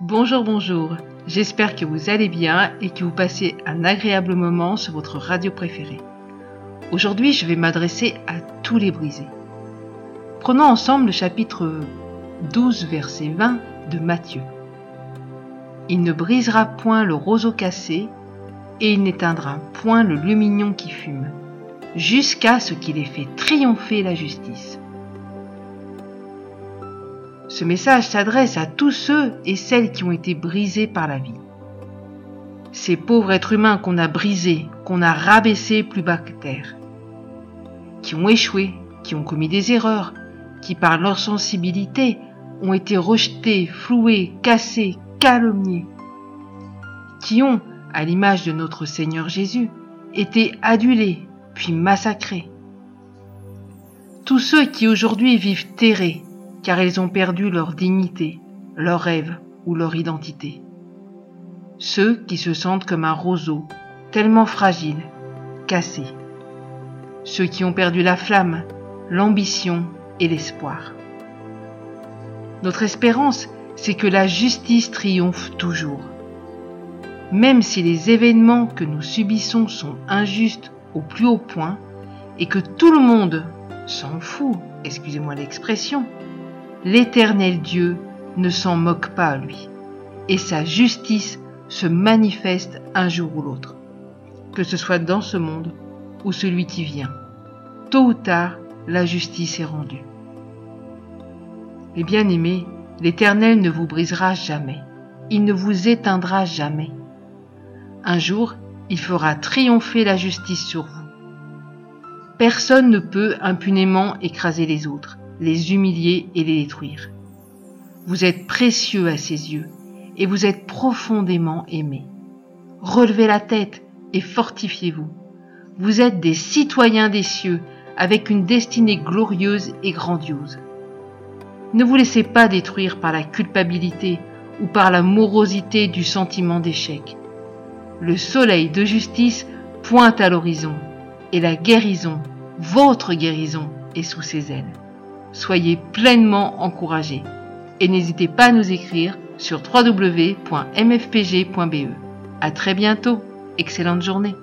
Bonjour, bonjour. J'espère que vous allez bien et que vous passez un agréable moment sur votre radio préférée. Aujourd'hui, je vais m'adresser à tous les brisés. Prenons ensemble le chapitre 12, verset 20 de Matthieu. Il ne brisera point le roseau cassé et il n'éteindra point le lumignon qui fume, jusqu'à ce qu'il ait fait triompher la justice. Ce message s'adresse à tous ceux et celles qui ont été brisés par la vie. Ces pauvres êtres humains qu'on a brisés, qu'on a rabaissés plus bas que terre, qui ont échoué, qui ont commis des erreurs, qui par leur sensibilité ont été rejetés, floués, cassés, calomniés, qui ont, à l'image de notre Seigneur Jésus, été adulés, puis massacrés. Tous ceux qui aujourd'hui vivent terrés, car ils ont perdu leur dignité, leur rêve ou leur identité. Ceux qui se sentent comme un roseau, tellement fragile, cassé. Ceux qui ont perdu la flamme, l'ambition et l'espoir. Notre espérance, c'est que la justice triomphe toujours. Même si les événements que nous subissons sont injustes au plus haut point et que tout le monde s'en fout, excusez-moi l'expression, L'Éternel Dieu ne s'en moque pas à lui, et sa justice se manifeste un jour ou l'autre, que ce soit dans ce monde ou celui qui vient. Tôt ou tard, la justice est rendue. Les bien-aimés, l'Éternel ne vous brisera jamais, il ne vous éteindra jamais. Un jour, il fera triompher la justice sur vous. Personne ne peut impunément écraser les autres les humilier et les détruire. Vous êtes précieux à ses yeux et vous êtes profondément aimé. Relevez la tête et fortifiez-vous. Vous êtes des citoyens des cieux avec une destinée glorieuse et grandiose. Ne vous laissez pas détruire par la culpabilité ou par la morosité du sentiment d'échec. Le soleil de justice pointe à l'horizon et la guérison, votre guérison, est sous ses ailes soyez pleinement encouragés. Et n'hésitez pas à nous écrire sur www.mfpg.be. À très bientôt. Excellente journée.